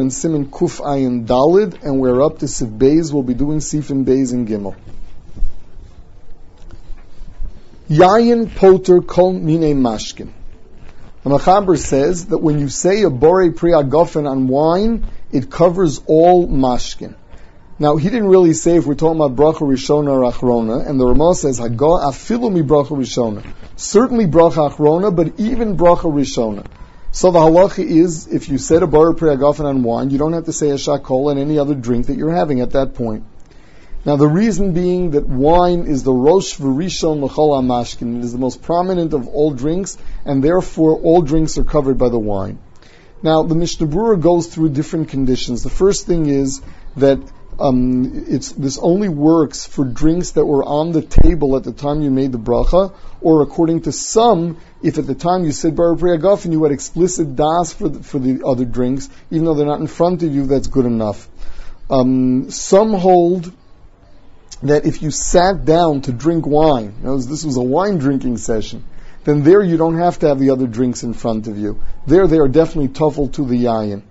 we're in Siman Kuf Ayin Dalid, and we're up to Sif Beis. We'll be doing Sifin Beis and Gimel. Yayin Poter Kol Mine Mashkin. The Machaber says that when you say a Bore Priyagofen on wine, it covers all Mashkin. Now, he didn't really say if we're talking about Bracha Rishona or Achrona, and the Ramah says, Hago afilu mi Bracha Rishona. Certainly Bracha Achrona, but even Bracha Rishona. So the halacha is, if you said a bar priyagofen on wine, you don't have to say a shakol and any other drink that you're having at that point. Now the reason being that wine is the rosh v'rishon l'chol amashkin. It is the most prominent of all drinks, and therefore all drinks are covered by the wine. Now the Mishnah Berurah goes through different conditions. The first thing is that um, this only works for drinks that were on the table at the time you made the bracha, or according to some, if at the time you said bar and you had explicit das for the, for the other drinks, even though they're not in front of you, that's good enough. Um, some hold that if you sat down to drink wine, this was a wine drinking session, then there you don't have to have the other drinks in front of you. There they are definitely tuffle to the yayin.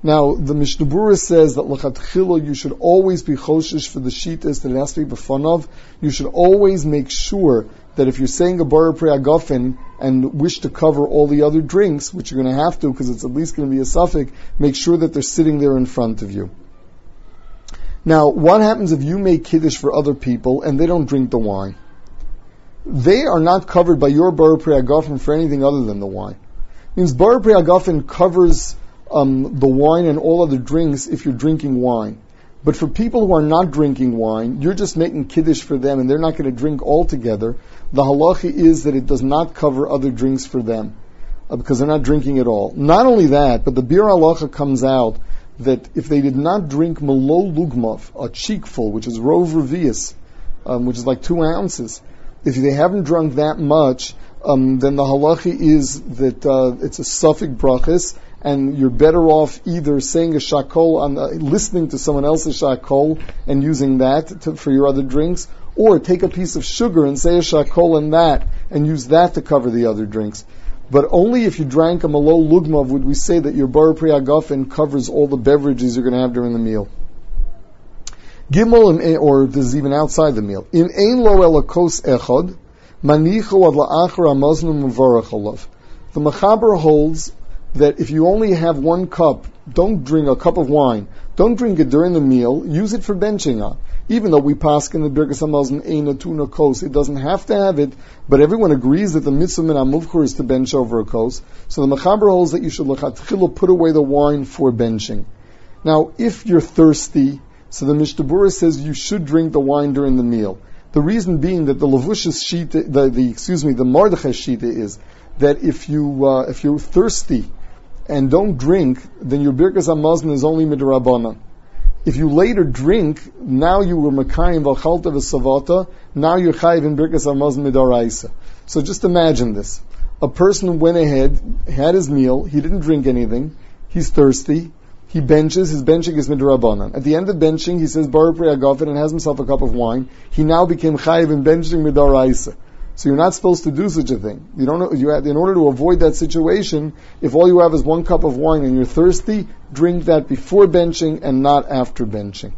Now, the Mishnah Berurah says that l'chatchila you should always be choshish for the shitas that it has to be b'fanav. You should always make sure that if you're saying a bar preagafen and wish to cover all the other drinks, which you're going to have to because it's at least going to be a suffix, make sure that they're sitting there in front of you. Now, what happens if you make kiddush for other people and they don't drink the wine? They are not covered by your bar preagafen for anything other than the wine. It means bar preagafen covers um, the wine and all other drinks if you're drinking wine. But for people who are not drinking wine, you're just making kiddush for them and they're not going to drink altogether. The halacha is that it does not cover other drinks for them uh, because they're not drinking at all. Not only that, but the Biur Halacha comes out that if they did not drink malo lugmav, a cheekful, which is rov revius, um, which is like two ounces, if they haven't drunk that much, um, then the halacha is that uh, it's a suffix brachis, and you're better off either saying a shakol, on the, listening to someone else's shakol, and using that to, for your other drinks, or take a piece of sugar and say a shakol in that, and use that to cover the other drinks. But only if you drank a malo lugmav would we say that your bar priagafen covers all the beverages you're going to have during the meal. Gimel, or this is even outside the meal. In ein lo elakos echad, manicho ad la'achar amaznu mevarach The Machaber holds that if you only have one cup, don't drink a cup of wine. Don't drink it during the meal. Use it for benching. Even though we pass in the Birkas Hamazon Eina Tuna Kos, it doesn't have to have it, but everyone agrees that the mitzvah min amuvkur is to bench over a kos. So the Mechaber holds that you should put away the wine for benching. Now, if you're thirsty, so the Mishnah Berurah says you should drink the wine during the meal. The reason being that the Levush's shita, the, the excuse me, the Mordechai shita is that if you uh, if you're thirsty and don't drink, then your birkas hamazon is only midrabana. If you later drink, now you were makayim v'chalta v'savata, now you're chayiv in birkas hamazon midaraisa. So just imagine this. A person went ahead, had his meal, he didn't drink anything, he's thirsty, he benches, his benching is midrabanan. At the end of benching, he says Baruch and has himself a cup of wine. He now became chayiv in benching midaraisa. So you're not supposed to do such a thing. You don't. You have, in order to avoid that situation, if all you have is one cup of wine and you're thirsty, drink that before benching and not after benching.